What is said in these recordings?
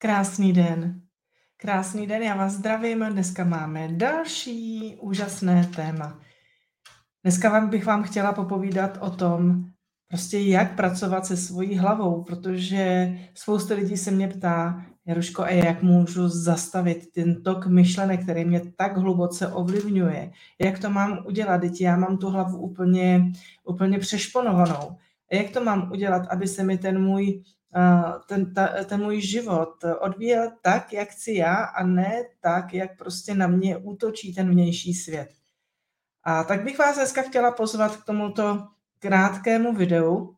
Krásný den. Krásný den, já vás zdravím. Dneska máme další úžasné téma. Dneska vám bych vám chtěla popovídat o tom, prostě jak pracovat se svojí hlavou, protože spousta lidí se mě ptá, Jaruško, a jak můžu zastavit ten tok myšlenek, který mě tak hluboce ovlivňuje? Jak to mám udělat? Teď já mám tu hlavu úplně, úplně přešponovanou. A jak to mám udělat, aby se mi ten můj ten, ta, ten můj život odvíjel tak, jak chci já a ne tak, jak prostě na mě útočí ten vnější svět. A tak bych vás dneska chtěla pozvat k tomuto krátkému videu,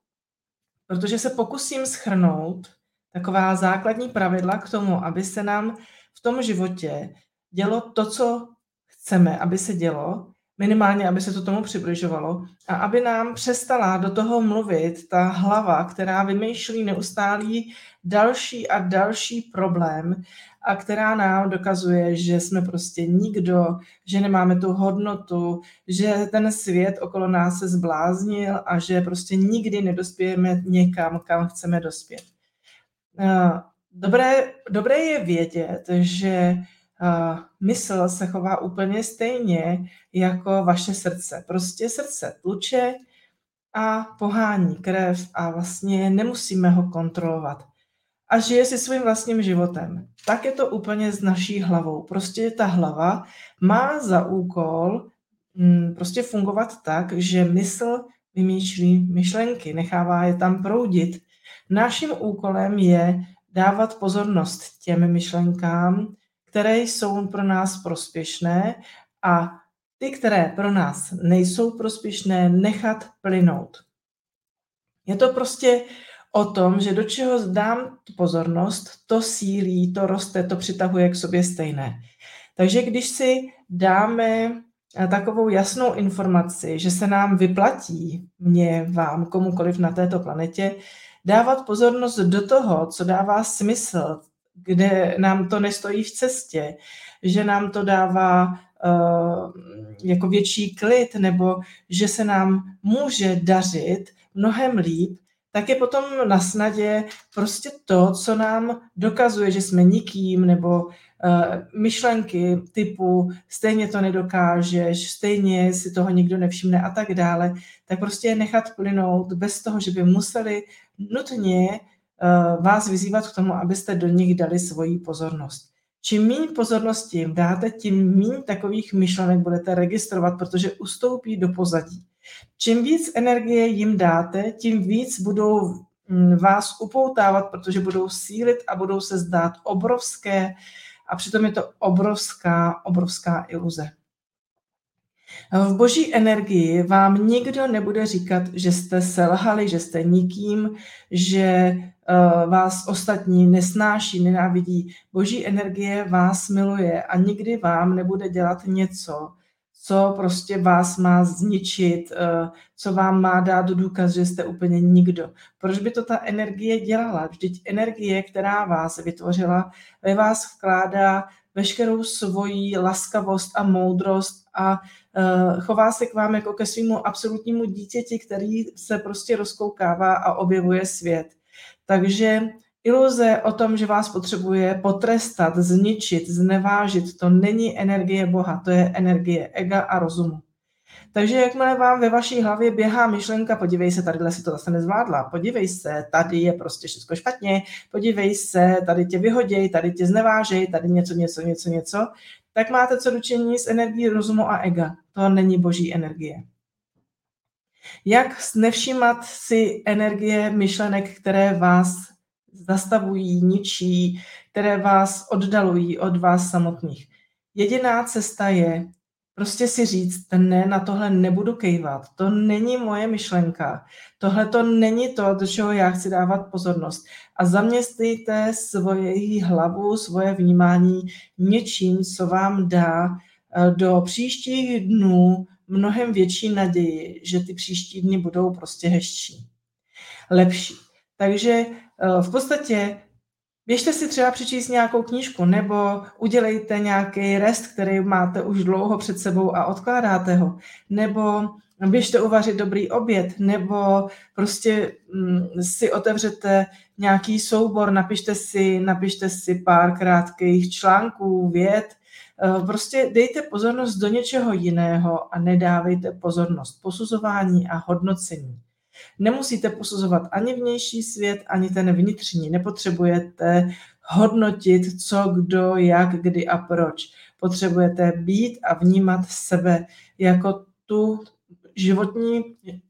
protože se pokusím schrnout taková základní pravidla k tomu, aby se nám v tom životě dělo to, co chceme, aby se dělo, minimálně, aby se to tomu přibližovalo a aby nám přestala do toho mluvit ta hlava, která vymýšlí neustálý další a další problém a která nám dokazuje, že jsme prostě nikdo, že nemáme tu hodnotu, že ten svět okolo nás se zbláznil a že prostě nikdy nedospějeme někam, kam chceme dospět. Dobré, dobré je vědět, že mysl se chová úplně stejně jako vaše srdce. Prostě srdce tluče a pohání krev a vlastně nemusíme ho kontrolovat. A žije si svým vlastním životem. Tak je to úplně s naší hlavou. Prostě ta hlava má za úkol mm, prostě fungovat tak, že mysl vymýšlí myšlenky, nechává je tam proudit. Naším úkolem je dávat pozornost těm myšlenkám, které jsou pro nás prospěšné a ty, které pro nás nejsou prospěšné, nechat plynout. Je to prostě o tom, že do čeho dám pozornost, to sílí, to roste, to přitahuje k sobě stejné. Takže když si dáme eh, takovou jasnou informaci, že se nám vyplatí, mě, vám, komukoliv na této planetě, dávat pozornost do toho, co dává smysl, kde nám to nestojí v cestě, že nám to dává uh, jako větší klid, nebo že se nám může dařit mnohem líp, tak je potom na snadě prostě to, co nám dokazuje, že jsme nikým, nebo uh, myšlenky typu stejně to nedokážeš, stejně si toho nikdo nevšimne a tak dále, tak prostě je nechat plynout bez toho, že by museli nutně vás vyzývat k tomu, abyste do nich dali svoji pozornost. Čím méně pozornosti jim dáte, tím méně takových myšlenek budete registrovat, protože ustoupí do pozadí. Čím víc energie jim dáte, tím víc budou mm, vás upoutávat, protože budou sílit a budou se zdát obrovské a přitom je to obrovská, obrovská iluze. V boží energii vám nikdo nebude říkat, že jste selhali, že jste nikým, že uh, vás ostatní nesnáší, nenávidí. Boží energie vás miluje a nikdy vám nebude dělat něco, co prostě vás má zničit, uh, co vám má dát důkaz, že jste úplně nikdo. Proč by to ta energie dělala? Vždyť energie, která vás vytvořila, ve vás vkládá veškerou svoji laskavost a moudrost a uh, chová se k vám jako ke svýmu absolutnímu dítěti, který se prostě rozkoukává a objevuje svět. Takže iluze o tom, že vás potřebuje potrestat, zničit, znevážit, to není energie Boha, to je energie ega a rozumu. Takže jakmile vám ve vaší hlavě běhá myšlenka, podívej se, tadyhle si to zase nezvládla, podívej se, tady je prostě všechno špatně, podívej se, tady tě vyhoděj, tady tě znevážej, tady něco, něco, něco, něco, tak máte co dočení s energií rozumu a ega. To není boží energie. Jak nevšímat si energie myšlenek, které vás zastavují, ničí, které vás oddalují od vás samotných. Jediná cesta je prostě si říct, ne, na tohle nebudu kejvat, to není moje myšlenka, tohle to není to, do čeho já chci dávat pozornost. A zaměstnejte svoji hlavu, svoje vnímání něčím, co vám dá eh, do příštích dnů mnohem větší naději, že ty příští dny budou prostě hezčí, lepší. Takže eh, v podstatě Běžte si třeba přečíst nějakou knížku, nebo udělejte nějaký rest, který máte už dlouho před sebou a odkládáte ho, nebo běžte uvařit dobrý oběd, nebo prostě mm, si otevřete nějaký soubor, napište si, napište si pár krátkých článků, věd, eh, prostě dejte pozornost do něčeho jiného a nedávejte pozornost posuzování a hodnocení. Nemusíte posuzovat ani vnější svět, ani ten vnitřní. Nepotřebujete hodnotit, co, kdo, jak, kdy a proč. Potřebujete být a vnímat sebe jako tu životní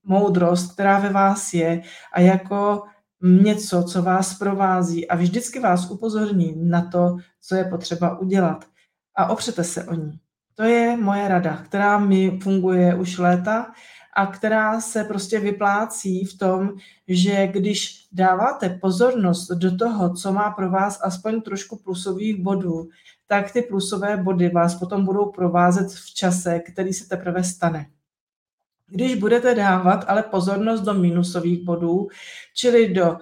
moudrost, která ve vás je a jako něco, co vás provází a vždycky vás upozorní na to, co je potřeba udělat. A opřete se o ní. To je moje rada, která mi funguje už léta a která se prostě vyplácí v tom, že když dáváte pozornost do toho, co má pro vás aspoň trošku plusových bodů, tak ty plusové body vás potom budou provázet v čase, který se teprve stane. Když budete dávat ale pozornost do minusových bodů, čili do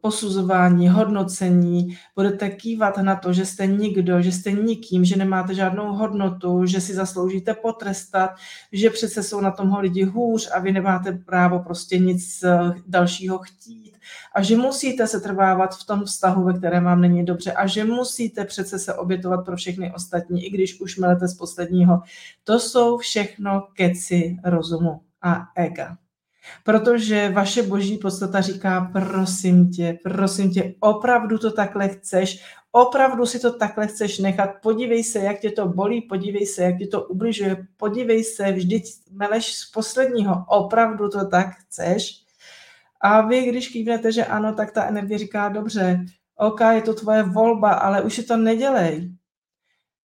posuzování, hodnocení, budete kývat na to, že jste nikdo, že jste nikým, že nemáte žádnou hodnotu, že si zasloužíte potrestat, že přece jsou na tomho lidi hůř a vy nemáte právo prostě nic eh, dalšího chtít a že musíte se trvávat v tom vztahu, ve kterém vám není dobře a že musíte přece se obětovat pro všechny ostatní, i když už melete z posledního. To jsou všechno keci rozumu a ega. Protože vaše boží podstata říká, prosím tě, prosím tě, opravdu to takhle chceš, opravdu si to takhle chceš nechat, podívej se, jak tě to bolí, podívej se, jak tě to ubližuje, podívej se, vždyť meleš z posledního, opravdu to tak chceš. A vy, když kývnete, že ano, tak ta energie říká, dobře, OK, je to tvoje volba, ale už si to nedělej.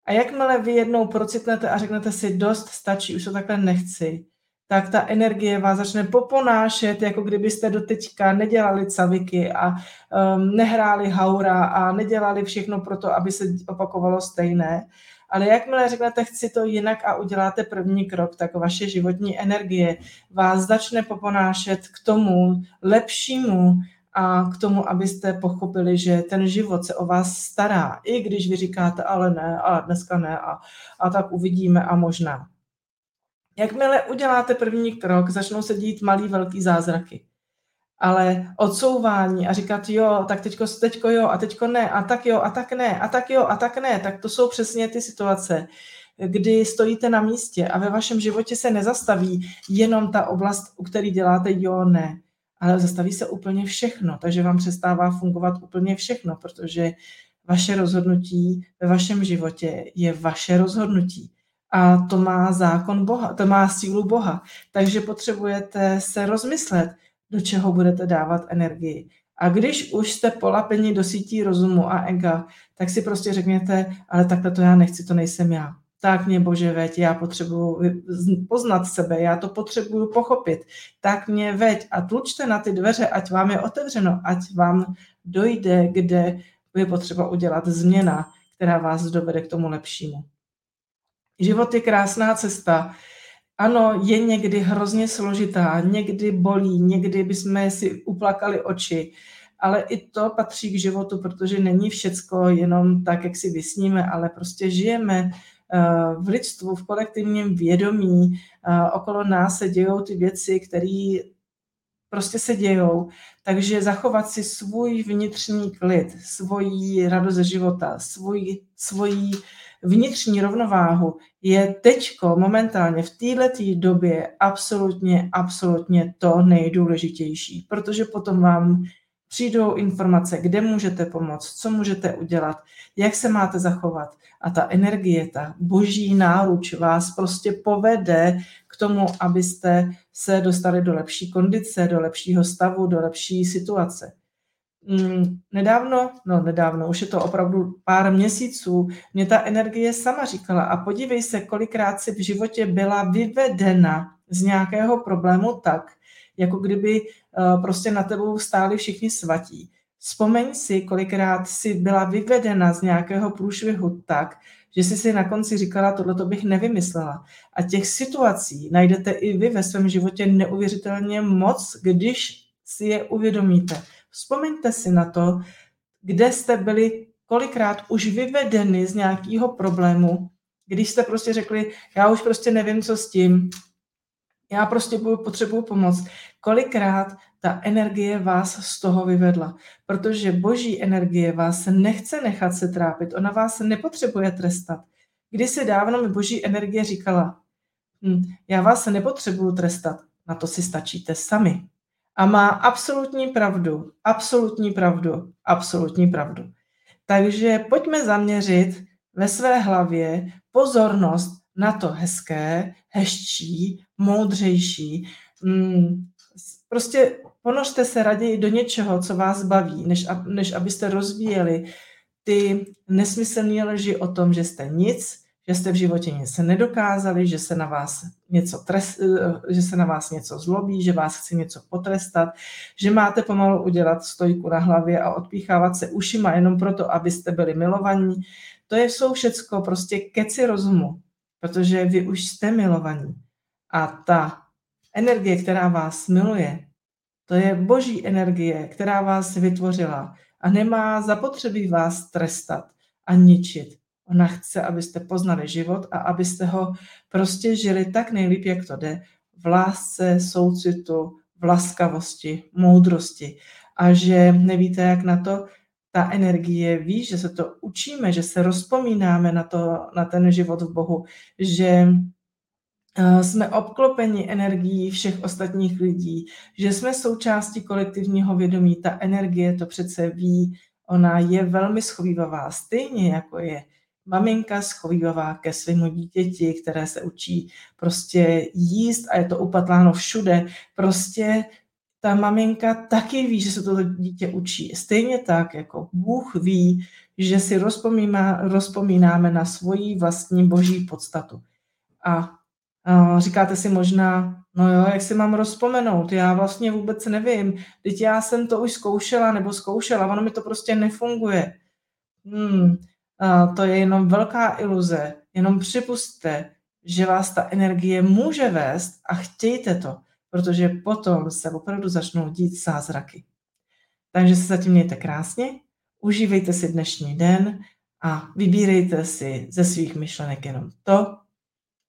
A jakmile vy jednou procitnete a řeknete si, dost stačí, už to takhle nechci, tak ta energie vás začne poponášet, jako kdybyste doteďka nedělali caviky a um, nehráli haura a nedělali všechno pro to, aby se opakovalo stejné. Ale jakmile řeknete, chci to jinak a uděláte první krok, tak vaše životní energie vás začne poponášet k tomu lepšímu a k tomu, abyste pochopili, že ten život se o vás stará, i když vy říkáte, ale ne, a dneska ne, a, a tak uvidíme a možná. Jakmile uděláte první krok, začnou se dít malý, velký zázraky. Ale odsouvání a říkat jo, tak teďko, teďko jo, a teďko ne, a tak jo, a tak ne, a tak jo, a tak ne, tak to jsou přesně ty situace, kdy stojíte na místě a ve vašem životě se nezastaví jenom ta oblast, u které děláte jo, ne, ale zastaví se úplně všechno, takže vám přestává fungovat úplně všechno, protože vaše rozhodnutí ve vašem životě je vaše rozhodnutí a to má zákon Boha, to má sílu Boha. Takže potřebujete se rozmyslet, do čeho budete dávat energii. A když už jste polapeni do sítí rozumu a ega, tak si prostě řekněte, ale takhle to já nechci, to nejsem já. Tak mě bože veď, já potřebuju poznat sebe, já to potřebuju pochopit. Tak mě veď a tlučte na ty dveře, ať vám je otevřeno, ať vám dojde, kde je potřeba udělat změna, která vás dovede k tomu lepšímu. Život je krásná cesta. Ano, je někdy hrozně složitá, někdy bolí, někdy bychom si uplakali oči, ale i to patří k životu, protože není všecko jenom tak, jak si vysníme, ale prostě žijeme eh, v lidstvu, v kolektivním vědomí, eh, okolo nás se dějou ty věci, které prostě se dějou. Takže zachovat si svůj vnitřní klid, svoji radost ze života, svůj, svoji vnitřní rovnováhu je teďko momentálně v této době absolutně, absolutně to nejdůležitější, protože potom vám přijdou informace, kde můžete pomoct, co můžete udělat, jak se máte zachovat. A ta energie, ta boží náruč vás prostě povede k tomu, abyste se dostali do lepší kondice, do lepšího stavu, do lepší situace. Mm, nedávno, no nedávno, už je to opravdu pár měsíců, mě ta energie sama říkala a podívej se, kolikrát si v životě byla vyvedena z nějakého problému tak, jako kdyby uh, prostě na tebou stáli všichni svatí. Vzpomeň si, kolikrát si byla vyvedena z nějakého průšvihu tak, že jsi si na konci říkala, tohle to bych nevymyslela. A těch situací najdete i vy ve svém životě neuvěřitelně moc, když si je uvědomíte. Vzpomeňte si na to, kde jste byli kolikrát už vyvedeny z nějakého problému, když jste prostě řekli, já už prostě nevím, co s tím, já prostě potřebuju pomoc. Kolikrát ta energie vás z toho vyvedla. Protože boží energie vás nechce nechat se trápit, ona vás nepotřebuje trestat. Kdysi dávno mi boží energie říkala, hm, já vás nepotřebuju trestat, na to si stačíte sami. A má absolutní pravdu, absolutní pravdu, absolutní pravdu. Takže pojďme zaměřit ve své hlavě pozornost na to hezké, hezčí, moudřejší. Hmm, prostě ponořte se raději do něčeho, co vás baví, než, než abyste rozvíjeli ty nesmyslné lži o tom, že jste nic, že jste v životě nic nedokázali, že se na vás něco, trest, eh, že se na vás něco zlobí, že vás chce něco potrestat, že máte pomalu udělat stojku na hlavě a odpíchávat se ušima jenom proto, abyste byli milovaní. To je, jsou všecko prostě keci rozumu, protože vy už jste milovaní. A ta energie, která vás miluje, to je boží energie, která vás vytvořila a nemá zapotřebí vás trestat a ničit. Ona chce, abyste poznali život a abyste ho prostě žili tak nejlíp, jak to jde, v lásce, soucitu, v laskavosti, moudrosti. A že nevíte, jak na to, ta energie ví, že se to učíme, že se rozpomínáme na, to, na ten život v Bohu, že eh, jsme obklopeni energií všech ostatních lidí, že jsme součástí kolektivního vědomí. Ta energie to přece ví, ona je velmi schovývavá, stejně jako je maminka schovývavá ke svému dítěti, které se učí prostě jíst a je to upatláno všude. Prostě ta maminka taky ví, že se to dítě učí. Stejně tak, jako Bůh ví, že si rozpomíná, rozpomínáme na svoji vlastní boží podstatu. A, a říkáte si možná, no jo, jak si mám rozpomenout, já vlastně vůbec nevím, teď já jsem to už zkoušela nebo zkoušela, ono mi to prostě nefunguje. Hmm, to je jenom velká iluze. Jenom připustte, že vás ta energie může vést a chtějte to, protože potom se opravdu začnou dít zázraky. Takže se zatím mějte krásně, užívejte si dnešní den a vybírejte si ze svých myšlenek jenom to,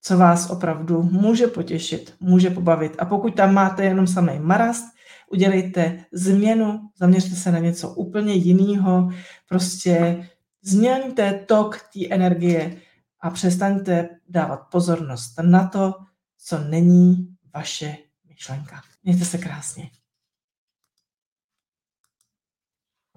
co vás opravdu může potěšit, může pobavit. A pokud tam máte jenom samý marast, udělejte změnu, zaměřte se na něco úplně jiného, prostě Změňte tok té energie a přestaňte dávat pozornost na to, co není vaše myšlenka. Mějte se krásně.